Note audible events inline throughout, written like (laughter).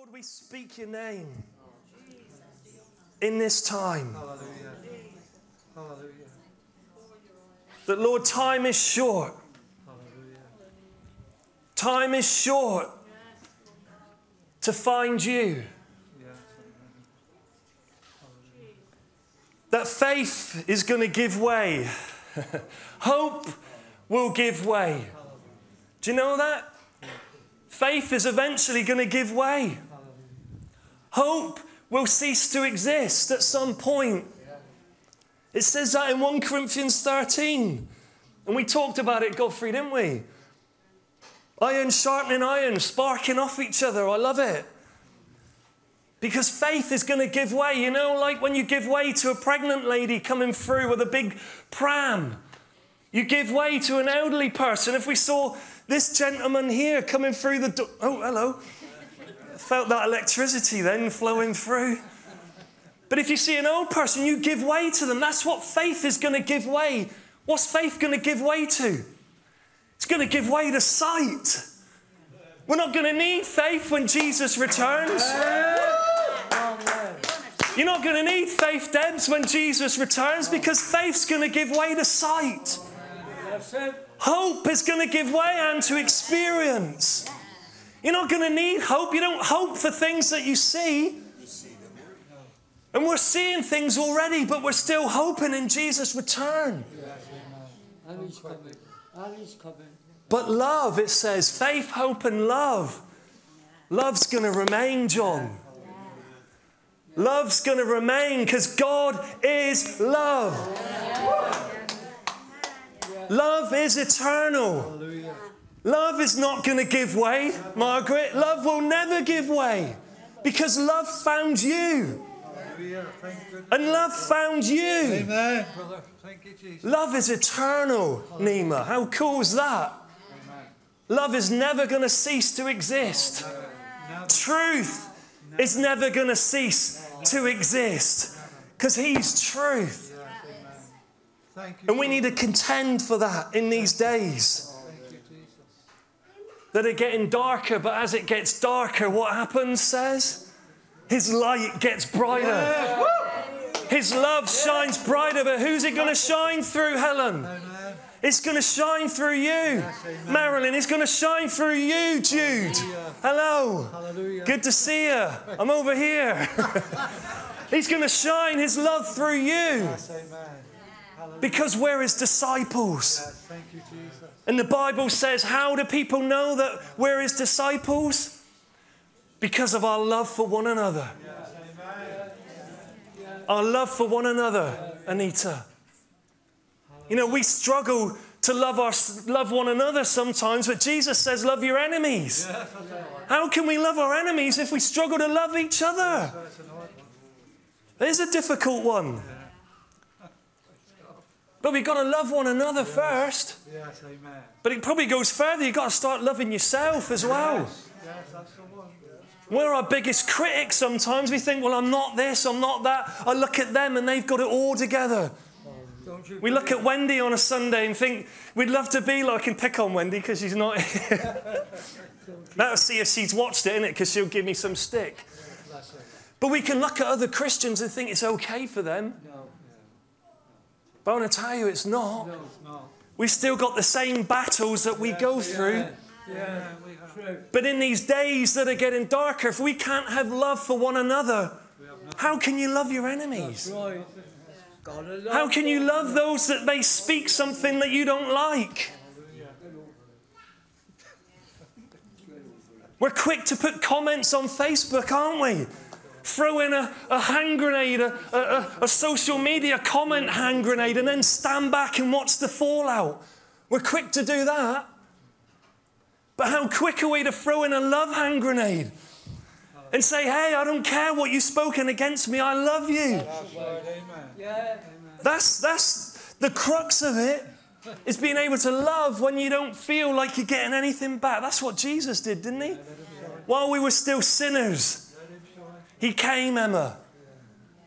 Lord, we speak your name in this time. That, Lord, time is short. Time is short to find you. That faith is going to give way, (laughs) hope will give way. Do you know that? Faith is eventually going to give way. Hope will cease to exist at some point. It says that in 1 Corinthians 13. And we talked about it, Godfrey, didn't we? Iron sharpening iron, sparking off each other. I love it. Because faith is going to give way. You know, like when you give way to a pregnant lady coming through with a big pram, you give way to an elderly person. If we saw this gentleman here coming through the door, oh, hello. Felt that electricity then flowing through. But if you see an old person, you give way to them. That's what faith is going to give way. What's faith going to give way to? It's going to give way to sight. We're not going to need faith when Jesus returns. You're not going to need faith, Debs, when Jesus returns because faith's going to give way to sight. Hope is going to give way and to experience. You're not going to need hope. You don't hope for things that you see. And we're seeing things already, but we're still hoping in Jesus' return. But love, it says, faith, hope, and love. Love's going to remain, John. Love's going to remain because God is love. Love is eternal. Love is not going to give way, Margaret. Love will never give way because love found you Hallelujah. Thank you. and love found you. Amen. Brother, thank you, Jesus. Love is eternal, Nima. How cool is that? Love is never going to cease to exist. Truth is never going to cease to exist because He's truth. yes, amen. Thank you. And we need to contend for that in these days Thank you, Jesus. That are getting darker. But as it gets darker, what happens, says? His light gets brighter. His love shines brighter. But who's it going to shine through, Helen? Amen. It's going to shine through you, Marilyn. It's going to shine through you, Jude. Hello. Hallelujah. Good to see you. I'm over here. (laughs) He's going to shine His love through you Yes. Because we're His disciples. Yes, thank you, Jesus. And the Bible says, How do people know that we're His disciples? Because of our love for one another. Our love for one another, Anita. You know, we struggle to love, our, love one another sometimes, but Jesus says, Love your enemies. How can we love our enemies if we struggle to love each other? It's a difficult one. But we've got to love one another first. Yes, amen. But it probably goes further. You've got to start loving yourself as well. Yes, that's the one. We're our biggest critics sometimes. We think, well, I'm not this, I'm not that. I look at them and they've got it all together. Don't you We look at Wendy on a Sunday and think, we'd love to be like, and pick on Wendy because she's not (laughs) here. That'll see if she's watched it, innit? Because she'll give me some stick. But we can look at other Christians and think it's okay for them. No, But I want to tell you, it's not. no, it's not. We've still got the same battles that we go through. Yeah, we have. But in these days that are getting darker, if we can't have love for one another, We have nothing. how can you love your enemies? Right. Gotta. How can you love those that may speak something that you don't like? We're quick to put comments on Facebook, aren't we? Throw in a, a hand grenade, a, a, a- a social media comment hand grenade, and then stand back and watch the fallout. We're quick to do that. But how quick are we to throw in a love hand grenade and say, hey, I don't care what you've spoken against me, I love you. That's right. Amen. Yeah. Amen. That's, that's the crux of it, is being able to love when you don't feel like you're getting anything back. That's what Jesus did, didn't he? While we were still sinners, he came, Emma,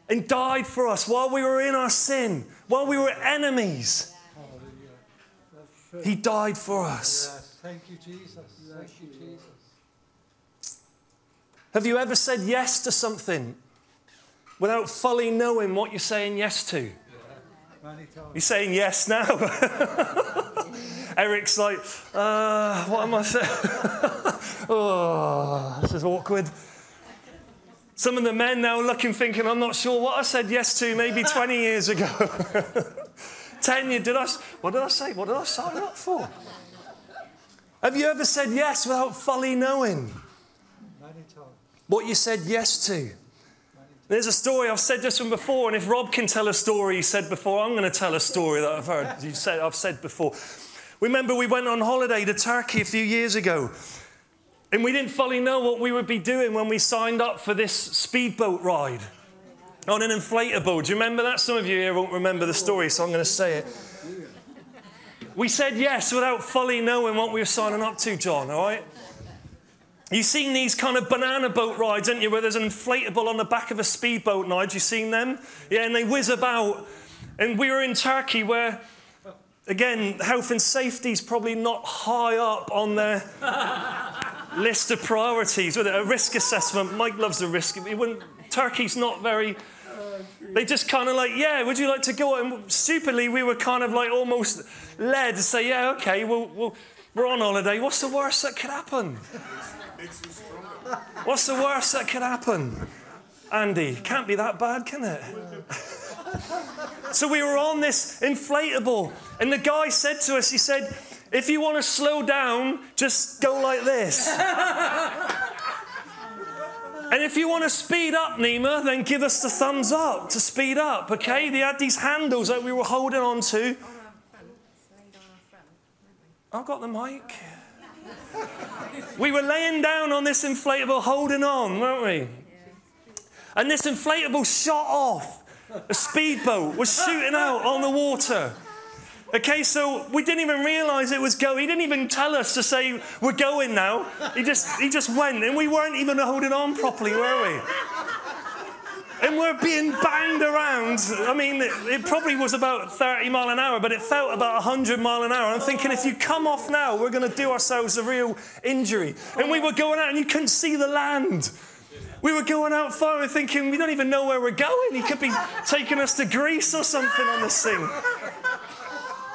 and died for us while we were in our sin, while we were enemies. Hallelujah. That's true. He died for us. Thank you, Jesus. Thank you, Jesus. Have you ever said yes to something without fully knowing what you're saying yes to? Many times. You're saying yes now. (laughs) Eric's like, uh, what am I saying? (laughs) oh, this is awkward. Some of the men now looking, thinking, I'm not sure what I said yes to maybe (laughs) 20 years ago. (laughs) 10 years, did I, what did I say? What did I sign up for? Have you ever said yes without fully knowing what you said yes to? There's a story, I've said this one before, and if Rob can tell a story he said before, I'm going to tell a story that I've heard, you said, I've said before. Remember, we went on holiday to Turkey a few years ago, and we didn't fully know what we would be doing when we signed up for this speedboat ride on an inflatable. Do you remember that? Some of you here won't remember the story, so I'm going to say it. We said yes without fully knowing what we were signing up to, John, all right? You've seen these kind of banana boat rides, haven't you, where there's an inflatable on the back of a speedboat, Nigel? You've seen them? Yeah, and they whiz about. And we were in Turkey where, again, health and safety is probably not high up on their (laughs) list of priorities. With it, a risk assessment, Mike loves a risk. He wouldn't, Turkey's not very. They just kind of like, yeah, would you like to go? And stupidly, we were kind of like almost led to say, yeah, okay, we'll, we'll, we're on holiday. What's the worst that could happen? What's the worst that could happen? Andy, can't be that bad, can it? (laughs) so we were on this inflatable, and the guy said to us, he said, if you want to slow down, just go like this. and if you want to speed up, Nima, then give us the thumbs up to speed up, okay? They had these handles that we were holding on to. I've got the mic. we were laying down on this inflatable, holding on, weren't we? And this inflatable shot off. A speedboat was shooting out on the water. Okay, so we didn't even realize it was going. He didn't even tell us to say we're going now. He just he just went, and we weren't even holding on properly, were we? And we're being banged around. I mean, it, it probably was about 30 mile an hour, but it felt about 100 mile an hour. I'm thinking, if you come off now, we're going to do ourselves a real injury. And we were going out, and you couldn't see the land. We were going out far and thinking, we don't even know where we're going. He could be taking us to Greece or something on this thing.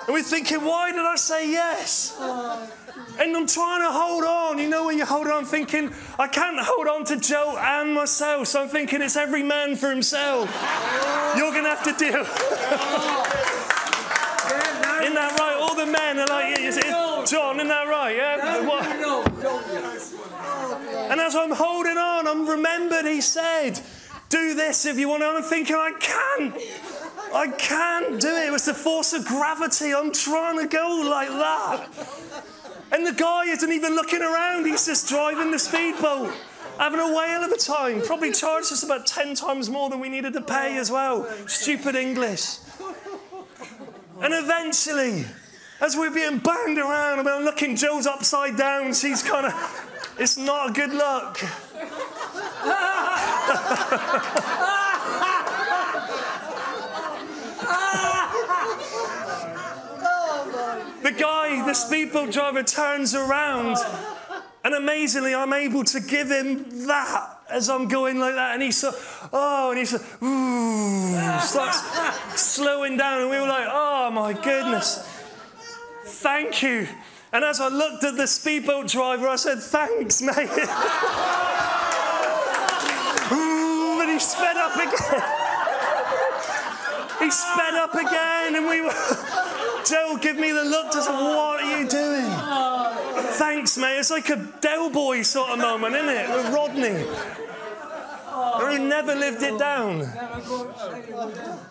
And we're thinking, why did I say yes? And I'm trying to hold on. You know, when you hold on, thinking, I can't hold on to Joe and myself. So I'm thinking, it's every man for himself. You're going to have to deal. Isn't that right? All the men are like, is it, John, isn't that right? Yeah? What? No, don't you? And as I'm holding on, I'm remembered he said, Do this if you want. And I'm thinking, I can't. I can't do it. It was the force of gravity. I'm trying to go like that. And the guy isn't even looking around, he's just driving the speedboat. Having a whale of a time. Probably charged us about 10 times more than we needed to pay as well. Stupid English. And eventually, as we're being banged around, I'm looking, Joe's upside down. She's kind of, it's not a good look. (laughs) The guy, the speedboat driver, turns around, and amazingly, I'm able to give him that as I'm going like that. And he's so, oh, and he's so, ooh, starts slowing down, and we were like, oh my goodness, thank you. And as I looked at the speedboat driver, I said, thanks, mate. (laughs) ooh, and he sped up again. (laughs) He sped up again, and we were. Joe, give me the look. Say, what are you doing? Thanks, mate. It's like a Del Boy sort of moment, isn't it? With Rodney. Who never lived it down.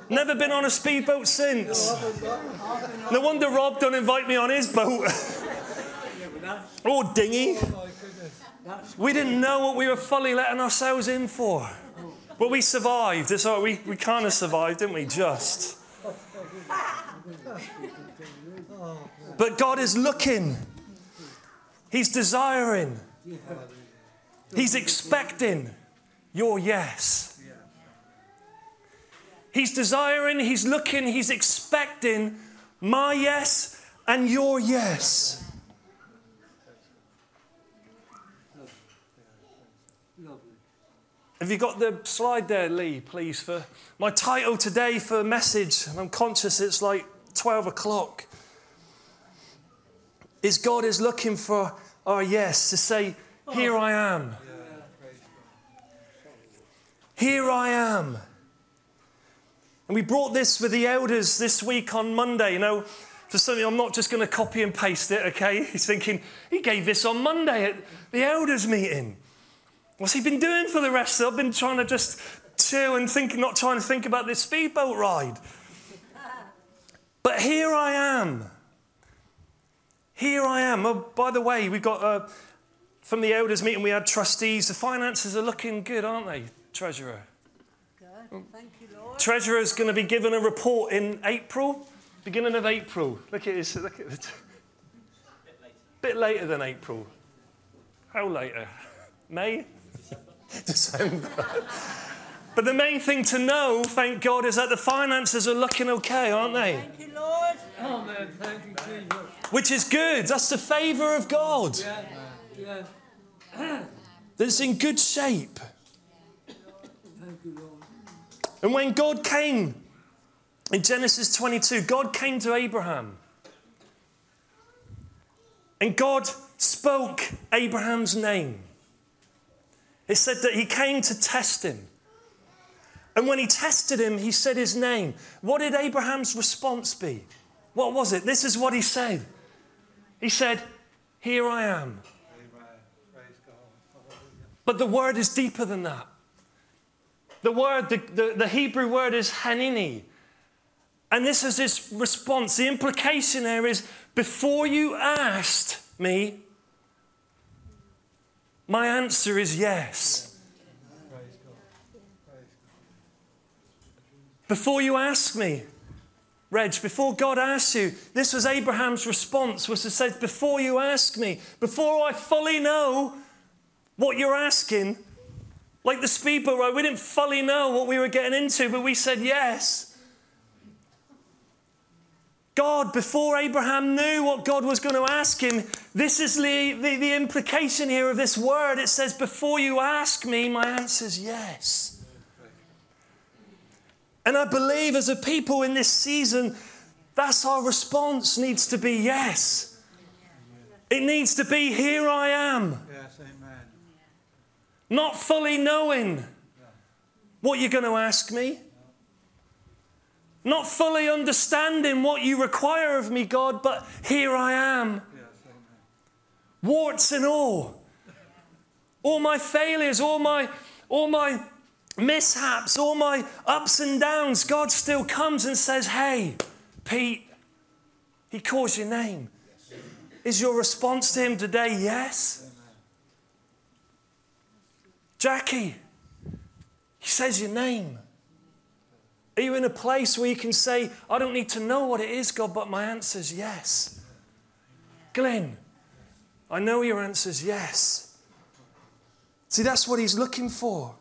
Never been on a speedboat since. No wonder Rob don't invite me on his boat. (laughs) or oh, dinghy. We didn't know what we were fully letting ourselves in for. But we survived. It's all right. We, we kind of survived, didn't we? Just. But God is looking. He's desiring. He's expecting your yes. He's desiring, he's looking, he's expecting my yes and your yes. Have you got the slide there, Lee, please? For my title today for message, and I'm conscious it's like 12 o'clock, is God is looking for our yes to say, Here I am. Here I am. And we brought this with the elders this week on Monday. You know, for something, I'm not just going to copy and paste it, okay? (laughs) He's thinking, he gave this on Monday at the elders meeting. What's he been doing for the rest of I've been trying to just chill and think, not trying to think about this speedboat ride. (laughs) But here I am. Here I am. Oh, by the way, we got uh, from the elders meeting, we had trustees. The finances are looking good, aren't they, Treasurer? Good. Thank you, Lord. Treasurer's going to be given a report in April, beginning of April. Look at this. Look at it. Bit later than April. How later? May? December. (laughs) but the main thing to know, thank God, is that the finances are looking okay, aren't they? Thank you, Lord. Oh man, thank you, Jesus. Which is good. That's the favour of God. Yeah, yeah. That's in good shape. Thank you, Lord. And when God came in Genesis 22, God came to Abraham. And God spoke Abraham's name. It said that he came to test him. And when he tested him, he said his name. What did Abraham's response be? What was it? This is what he said. He said, Here I am. But the word is deeper than that. The word, the, the, the Hebrew word is hineni. And this is his response. The implication there is before you asked me, my answer is yes. Before you ask me, Reg, before God asked you, this was Abraham's response, was to say, before you ask me, before I fully know what you're asking, like the speedboat ride, we didn't fully know what we were getting into, but we said yes. God, before Abraham knew what God was going to ask him, this is the, the, the implication here of this word. It says, Before you ask me, my answer is yes. And I believe as a people in this season, that's our response needs to be yes. It needs to be, Here I am. Yes, amen. Not fully knowing what you're going to ask me. Not fully understanding what you require of me, God, but here I am. Warts and all. All my failures, all my, all my mishaps, all my ups and downs, God still comes and says, Hey, Pete, he calls your name. Is your response to him today yes? Jackie, he says your name. Are you in a place where you can say, I don't need to know what it is, God, but my answer is yes? Glenn, I know your answer is yes. See, that's what he's looking for.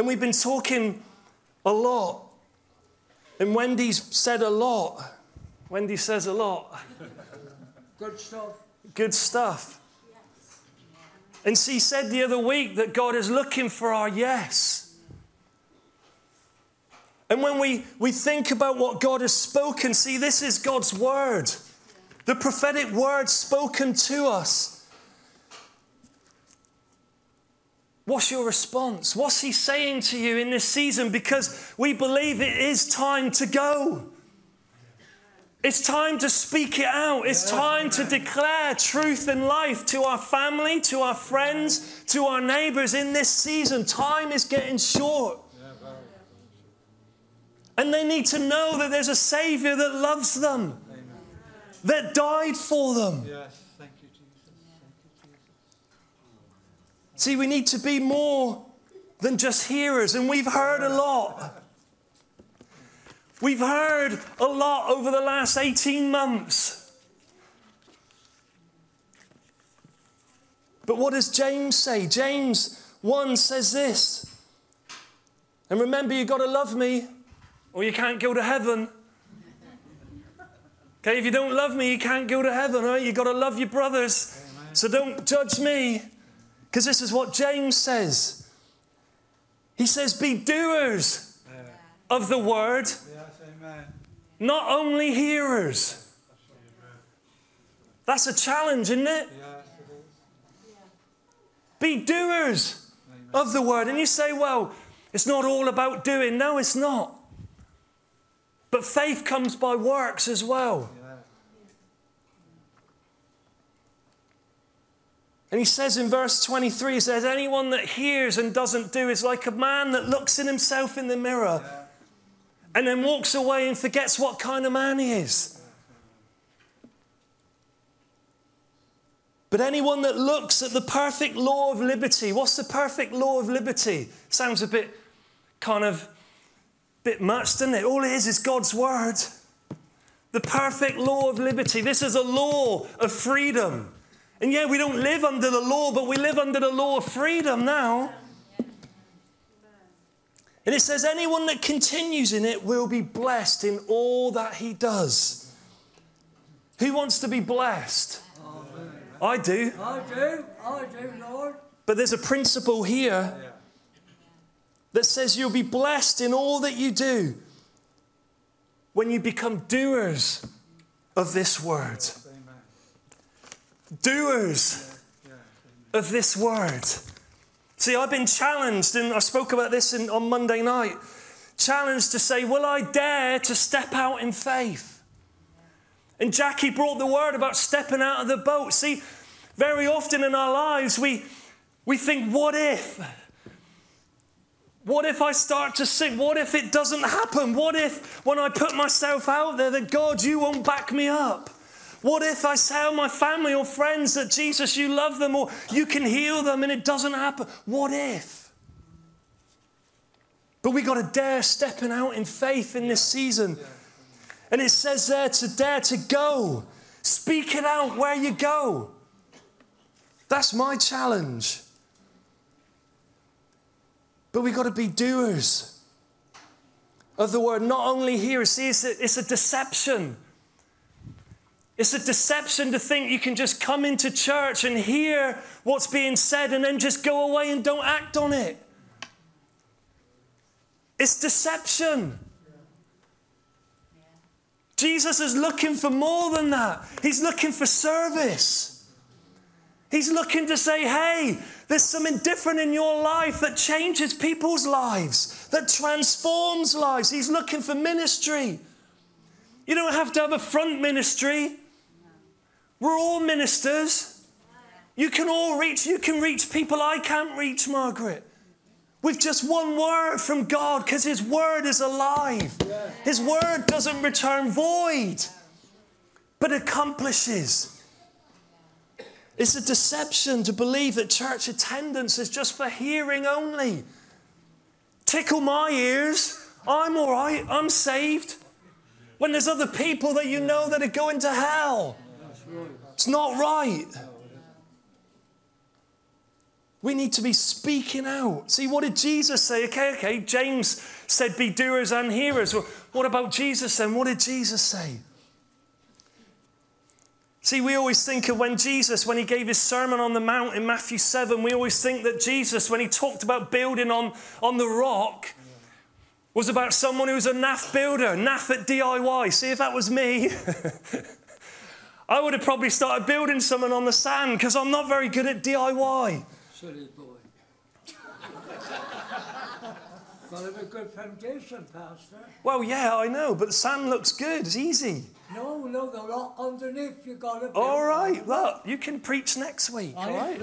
And we've been talking a lot, and Wendy's said a lot. Wendy says a lot. Good stuff. Good stuff. And she said the other week that God is looking for our yes. And when we, we think about what God has spoken, see, this is God's word, the prophetic word spoken to us. What's your response? What's He saying to you in this season? Because we believe it is time to go. It's time to speak it out. It's time to declare truth and life to our family, to our friends, to our neighbors in this season. Time is getting short. And they need to know that there's a Savior that loves them, that died for them. Yes, thank you, Jesus. Thank you, Jesus. See, we need to be more than just hearers, and we've heard a lot. We've heard a lot over the last 18 months. But what does James say? James 1 says this. And remember, you've got to love me, or you can't go to heaven. Okay, if you don't love me, you can't go to heaven. Right? You've got to love your brothers. So don't judge me. Because this is what James says. He says, Be doers Yeah. of the word, Yes, amen. not only hearers. That's a challenge, isn't it? Yes, it is. Be doers of the word. And you say, well, it's not all about doing. No, it's not. But faith comes by works as well. Yeah. And he says in verse 23, he says, Anyone that hears and doesn't do is like a man that looks in himself in the mirror Yeah. and then walks away and forgets what kind of man he is. But anyone that looks at the perfect law of liberty, what's the perfect law of liberty? Sounds a bit kind of bit much, doesn't it? All it is is God's word. The perfect law of liberty. This is a law of freedom. And yeah, we don't live under the law, but we live under the law of freedom now. And it says, anyone that continues in it will be blessed in all that he does. Who wants to be blessed? I do. I do. I do, Lord. But there's a principle here that says you'll be blessed in all that you do when you become doers of this word. Doers of this word. See, I've been challenged, and I spoke about this in, on Monday night. Challenged to say, Will I dare to step out in faith? And Jackie brought the word about stepping out of the boat. See, very often in our lives, we, we think, What if? What if I start to sink? What if it doesn't happen? What if when I put myself out there that God, you won't back me up? What if I tell oh, my family or friends that Jesus, you love them or you can heal them and it doesn't happen? What if? But we got to dare stepping out in faith in this season. And it says there to dare to go. Speak it out where you go. That's my challenge. But we've got to be doers of the word, not only hearers. See, it's a, it's a deception. It's a deception to think you can just come into church and hear what's being said and then just go away and don't act on it. It's deception. Jesus is looking for more than that. He's looking for service. He's looking to say, hey, there's something different in your life that changes people's lives, that transforms lives. He's looking for ministry. You don't have to have a front ministry. We're all ministers. You can all reach, you can reach people I can't reach, Margaret. With just one word from God, because His word is alive. His word doesn't return void, but accomplishes. It's a deception to believe that church attendance is just for hearing only. Tickle my ears. I'm all right. I'm saved. When there's other people that you know that are going to hell, it's not right. We need to be speaking out. See, what did Jesus say? Okay, okay, James said, be doers and hearers. Well, what about Jesus then? What did Jesus say? See, we always think of when Jesus, when he gave his Sermon on the Mount in Matthew 7, we always think that Jesus, when he talked about building on, on the rock, was about someone who was a naff builder, naff at DIY. See, if that was me, (laughs) I would have probably started building something on the sand because I'm not very good at DIY. Silly boy. (laughs) Got a good foundation, Pastor. Well, yeah, I know, but the sand looks good. It's easy. No, no, the rock underneath you got to build. All right, look, you can preach next week, all right?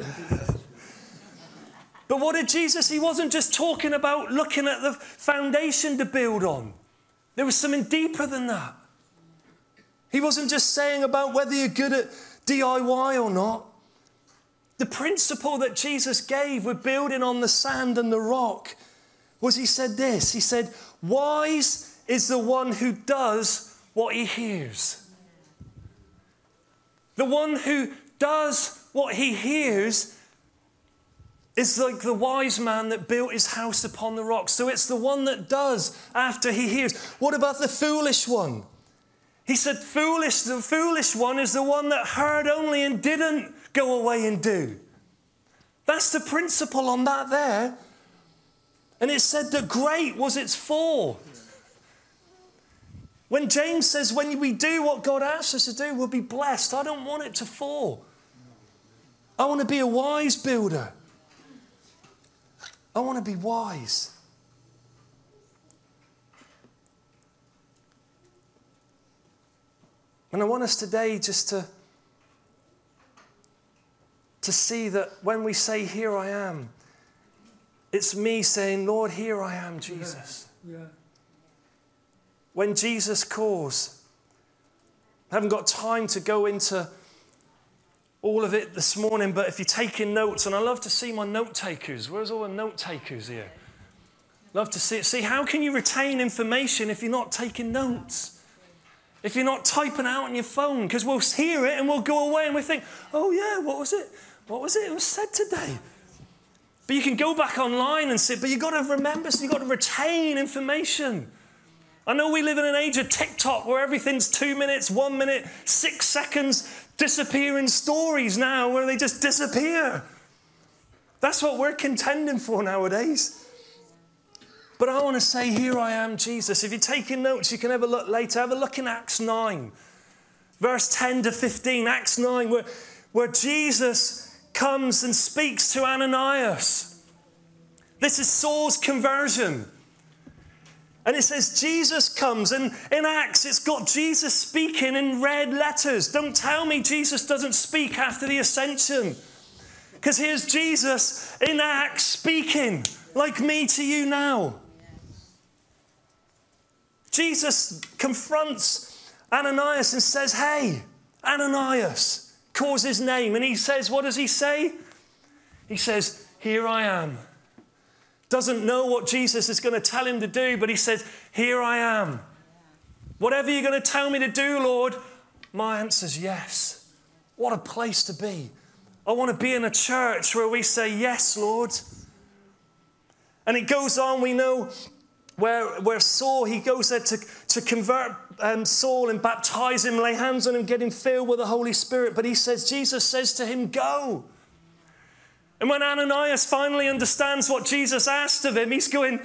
But what did Jesus? He wasn't just talking about looking at the foundation to build on. There was something deeper than that. He wasn't just saying about whether you're good at DIY or not. The principle that Jesus gave with building on the sand and the rock was he said this He said, Wise is the one who does what he hears. The one who does what he hears is like the wise man that built his house upon the rock. So it's the one that does after he hears. What about the foolish one? He said, Foolish, the foolish one is the one that heard only and didn't go away and do. That's the principle on that there. And it said that great was its fall. When James says, when we do what God asks us to do, we'll be blessed. I don't want it to fall. I want to be a wise builder. I want to be wise. And I want us today just to, to see that when we say, Here I am, it's me saying, Lord, here I am, Jesus. Yeah. When Jesus calls, I haven't got time to go into all of it this morning, but if you're taking notes, and I love to see my note takers. Where's all the note takers here? Love to see it. See, how can you retain information if you're not taking notes? If you're not typing out on your phone, because we'll hear it and we'll go away and we think, oh yeah, what was it? What was it? It was said today. But you can go back online and see, but you've got to remember, so you've got to retain information. I know we live in an age of TikTok where everything's two minutes, one minute, six seconds, disappearing stories now where they just disappear. That's what we're contending for nowadays. But I want to say, Here I am, Jesus. If you're taking notes, you can have a look later. Have a look in Acts 9, verse 10 to 15. Acts 9, where, where Jesus comes and speaks to Ananias. This is Saul's conversion. And it says Jesus comes, and in Acts it's got Jesus speaking in red letters. Don't tell me Jesus doesn't speak after the ascension. Because here's Jesus in Acts speaking, like me to you now. Jesus confronts Ananias and says, Hey, Ananias, calls his name. And he says, What does he say? He says, Here I am. Doesn't know what Jesus is going to tell him to do, but he says, Here I am. Whatever you're going to tell me to do, Lord, my answer's yes. What a place to be. I want to be in a church where we say, Yes, Lord. And it goes on, we know where, where Saul, he goes there to, to convert um, Saul and baptize him, lay hands on him, get him filled with the Holy Spirit. But he says, Jesus says to him, Go. And when Ananias finally understands what Jesus asked of him, he's going,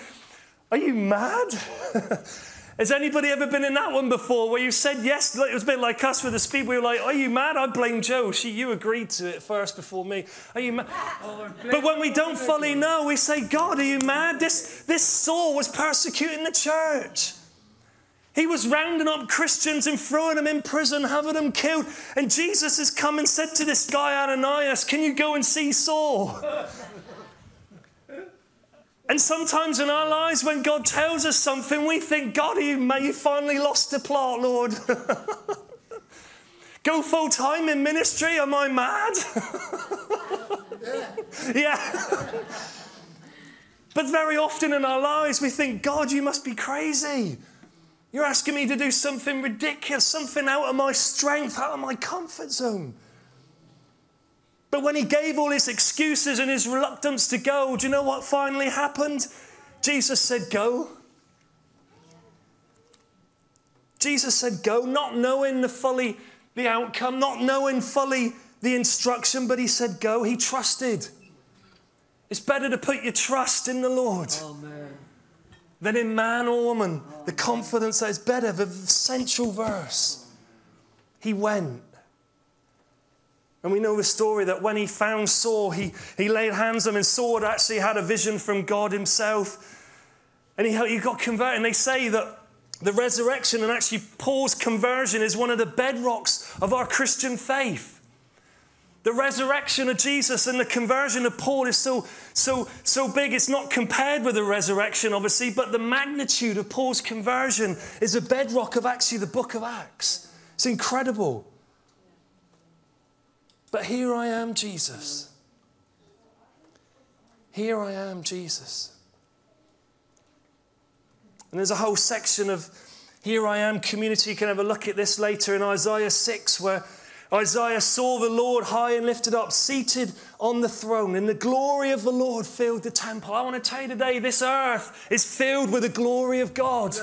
Are you mad? (laughs) Has anybody ever been in that one before where you said yes? It was a bit like us with the speed. We were like, Are you mad? I blame Joe. She, you agreed to it first before me. Are you mad? (laughs) but when we don't fully know, we say, God, are you mad? This, this Saul was persecuting the church. He was rounding up Christians and throwing them in prison, having them killed. And Jesus has come and said to this guy, Ananias, Can you go and see Saul? (laughs) and sometimes in our lives, when God tells us something, we think, God, you, may you finally lost the plot, Lord. (laughs) go full time in ministry? Am I mad? (laughs) yeah. (laughs) but very often in our lives, we think, God, you must be crazy. You're asking me to do something ridiculous, something out of my strength, out of my comfort zone. But when he gave all his excuses and his reluctance to go, do you know what finally happened? Jesus said, Go. Jesus said, Go, not knowing the fully the outcome, not knowing fully the instruction, but he said, Go. He trusted. It's better to put your trust in the Lord. Amen than in man or woman. The confidence that is better, the central verse. He went. And we know the story that when he found Saul, he, he laid hands on him, and Saul actually had a vision from God himself. And he, he got converted. And they say that the resurrection and actually Paul's conversion is one of the bedrocks of our Christian faith. The resurrection of Jesus and the conversion of Paul is so, so, so big. It's not compared with the resurrection, obviously, but the magnitude of Paul's conversion is a bedrock of actually the book of Acts. It's incredible. But here I am, Jesus. Here I am, Jesus. And there's a whole section of Here I Am community. You can have a look at this later in Isaiah 6, where Isaiah saw the Lord high and lifted up, seated on the throne, and the glory of the Lord filled the temple. I want to tell you today this earth is filled with the glory of God.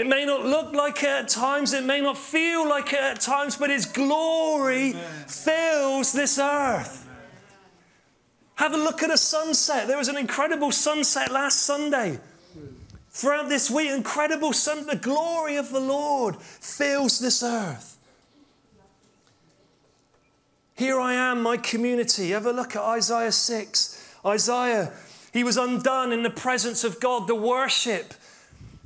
It may not look like it at times, it may not feel like it at times, but His glory Amen. fills this earth. Have a look at a sunset. There was an incredible sunset last Sunday. Throughout this week, incredible sun, the glory of the Lord fills this earth. Here I am, my community. Have a look at Isaiah 6. Isaiah, he was undone in the presence of God, the worship.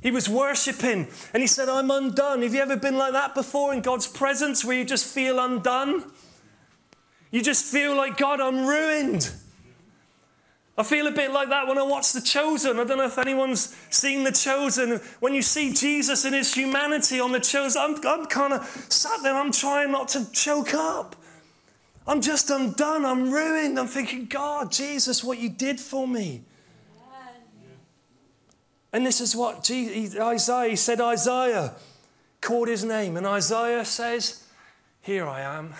He was worshiping and he said, I'm undone. Have you ever been like that before in God's presence where you just feel undone? You just feel like, God, I'm ruined. I feel a bit like that when I watch The Chosen. I don't know if anyone's seen The Chosen. When you see Jesus in his humanity on The Chosen, I'm, I'm kind of sat there, I'm trying not to choke up. I'm just undone, I'm ruined. I'm thinking, God, Jesus, what you did for me. And this is what Jesus, Isaiah he said, Isaiah called his name, and Isaiah says, Here I am.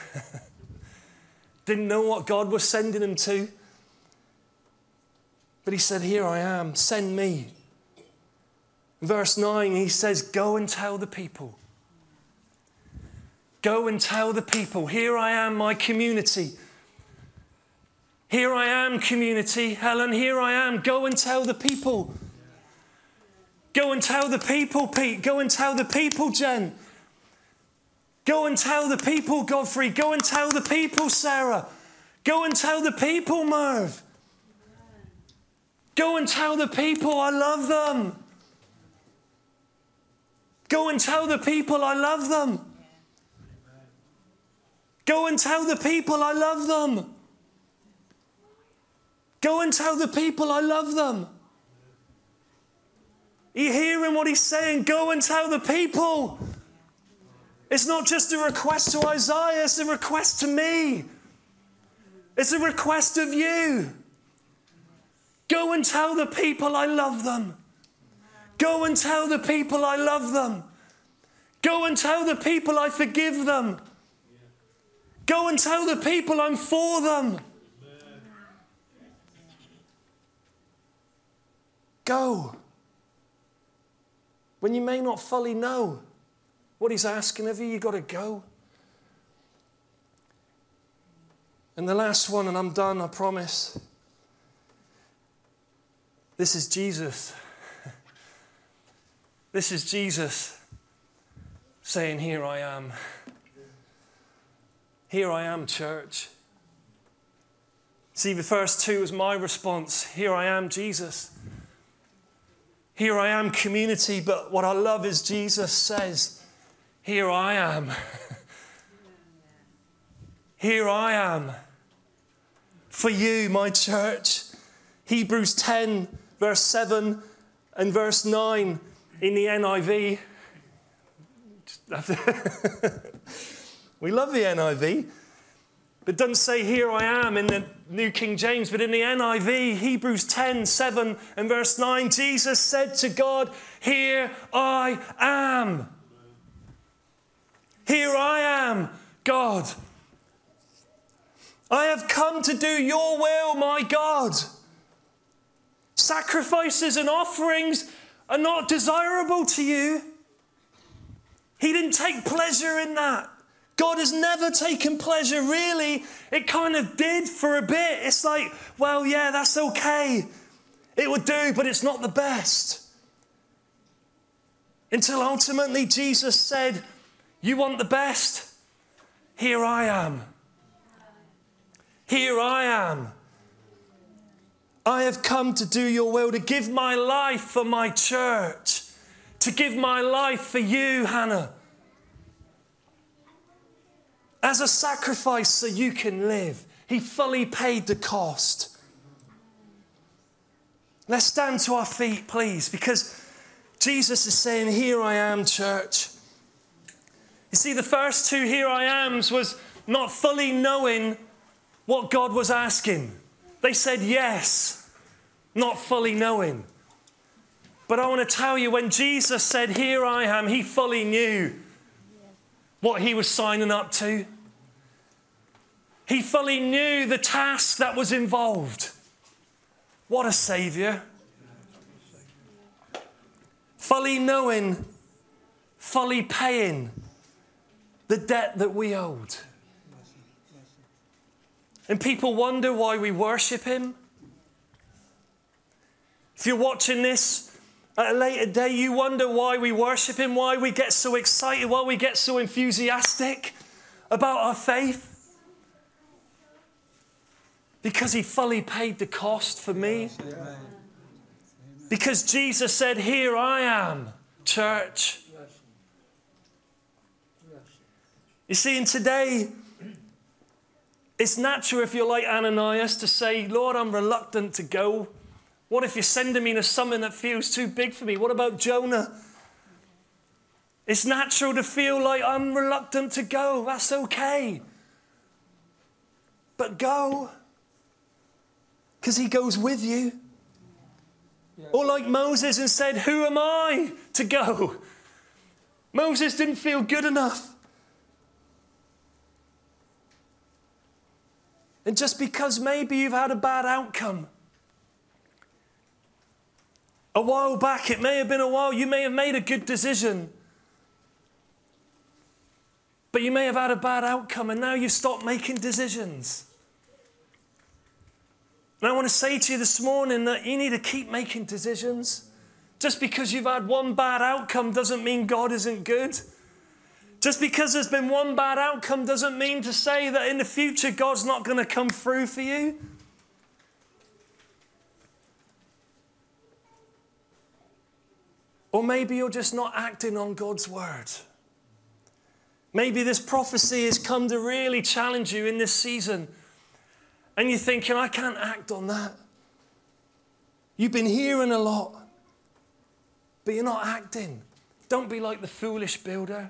(laughs) Didn't know what God was sending him to. But he said, Here I am, send me. Verse 9, he says, Go and tell the people. Go and tell the people, Here I am, my community. Here I am, community. Helen, here I am. Go and tell the people. Go and tell the people, Pete. Go and tell the people, Jen. Go and tell the people, Godfrey. Go and tell the people, Sarah. Go and tell the people, Merv. Go and tell the people I love them. Go and tell the people I love them. Go and tell the people I love them. Go and tell the people I love them. You hearing what he's saying? Go and tell the people. It's not just a request to Isaiah, it's a request to me. It's a request of you. Go and tell the people I love them. Go and tell the people I love them. Go and tell the people I forgive them. Go and tell the people I'm for them. Go. When you may not fully know what He's asking of you, you've got to go. And the last one, and I'm done, I promise. This is Jesus. (laughs) This is Jesus saying, Here I am. Here I am, church. See, the first two was my response. Here I am, Jesus. Here I am, community. But what I love is Jesus says, Here I am. (laughs) Here I am. For you, my church. Hebrews 10 verse 7 and verse 9 in the NIV. (laughs) we love the NIV. It doesn't say, Here I am in the New King James, but in the NIV, Hebrews 10 7 and verse 9, Jesus said to God, Here I am. Here I am, God. I have come to do your will, my God. Sacrifices and offerings are not desirable to you. He didn't take pleasure in that. God has never taken pleasure, really. It kind of did for a bit. It's like, well, yeah, that's okay. It would do, but it's not the best. Until ultimately Jesus said, You want the best? Here I am. Here I am. I have come to do your will, to give my life for my church, to give my life for you, Hannah, as a sacrifice so you can live. He fully paid the cost. Let's stand to our feet, please, because Jesus is saying, Here I am, church. You see, the first two here I ams was not fully knowing what God was asking. They said yes, not fully knowing. But I want to tell you, when Jesus said, Here I am, he fully knew what he was signing up to. He fully knew the task that was involved. What a Savior. Fully knowing, fully paying the debt that we owed. And people wonder why we worship Him. If you're watching this at a later day, you wonder why we worship Him, why we get so excited, why we get so enthusiastic about our faith. Because He fully paid the cost for me. Because Jesus said, Here I am, church. You see, and today, it's natural if you're like Ananias to say, Lord, I'm reluctant to go. What if you're sending me to something that feels too big for me? What about Jonah? It's natural to feel like I'm reluctant to go. That's okay. But go, because he goes with you. Or like Moses and said, Who am I to go? Moses didn't feel good enough. And just because maybe you've had a bad outcome, a while back, it may have been a while, you may have made a good decision, but you may have had a bad outcome and now you've stopped making decisions. And I want to say to you this morning that you need to keep making decisions. Just because you've had one bad outcome doesn't mean God isn't good. Just because there's been one bad outcome doesn't mean to say that in the future God's not going to come through for you. Or maybe you're just not acting on God's word. Maybe this prophecy has come to really challenge you in this season. And you're thinking, I can't act on that. You've been hearing a lot, but you're not acting. Don't be like the foolish builder.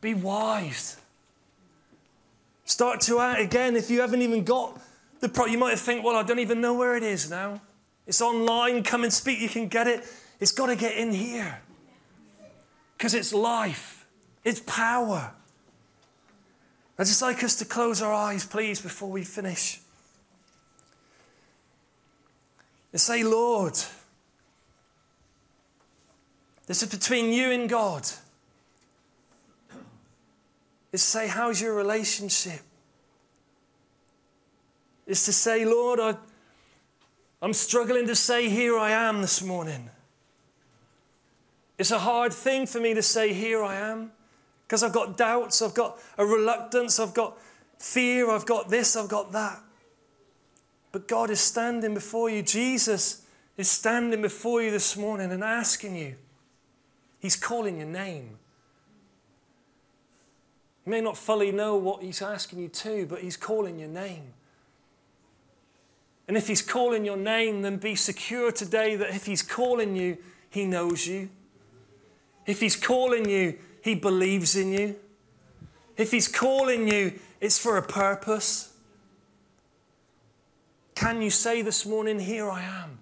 Be wise. Start to act again if you haven't even got the. You might think, well, I don't even know where it is now. It's online. Come and speak. You can get it. It's got to get in here because it's life, it's power. I'd just like us to close our eyes, please, before we finish. And say, Lord, this is between you and God. Is to say, how's your relationship? Is to say, Lord, I, I'm struggling to say, here I am this morning. It's a hard thing for me to say, here I am. Because I've got doubts, I've got a reluctance, I've got fear, I've got this, I've got that. But God is standing before you. Jesus is standing before you this morning and asking you. He's calling your name. You may not fully know what He's asking you to, but He's calling your name. And if He's calling your name, then be secure today that if He's calling you, He knows you. If He's calling you, he believes in you. If He's calling you, it's for a purpose. Can you say this morning, Here I am?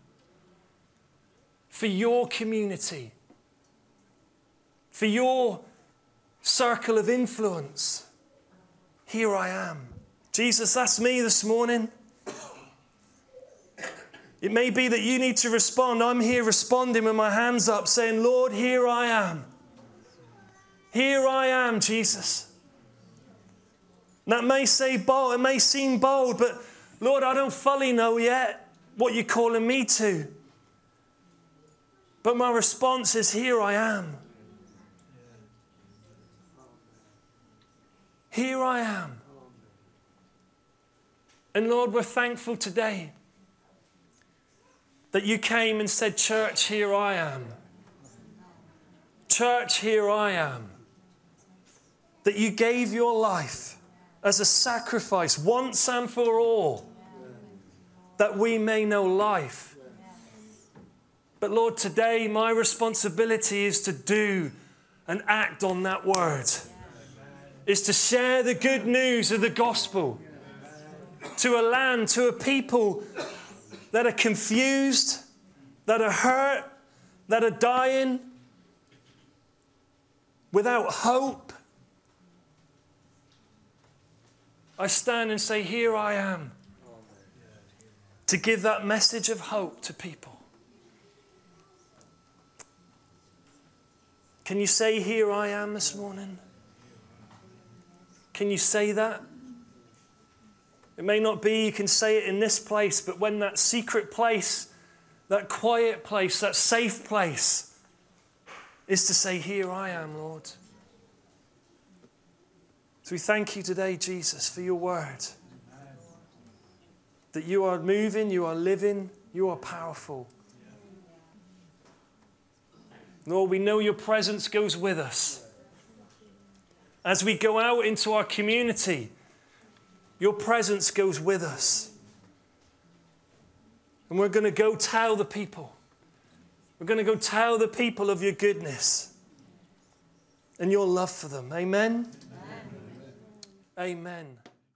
For your community, for your circle of influence, here I am. Jesus, that's me this morning. It may be that you need to respond. I'm here responding with my hands up, saying, Lord, here I am. Here I am, Jesus. That may say bold, it may seem bold, but Lord, I don't fully know yet what you're calling me to. But my response is, Here I am. Here I am. And Lord, we're thankful today that you came and said, Church, here I am. Church, here I am that you gave your life as a sacrifice once and for all, that we may know life. But Lord, today my responsibility is to do and act on that word, is to share the good news of the gospel to a land, to a people that are confused, that are hurt, that are dying, without hope I stand and say, Here I am. To give that message of hope to people. Can you say, Here I am this morning? Can you say that? It may not be you can say it in this place, but when that secret place, that quiet place, that safe place, is to say, Here I am, Lord. We thank you today, Jesus, for your word. That you are moving, you are living, you are powerful. Lord, we know your presence goes with us. As we go out into our community, your presence goes with us. And we're going to go tell the people. We're going to go tell the people of your goodness and your love for them. Amen. Amen.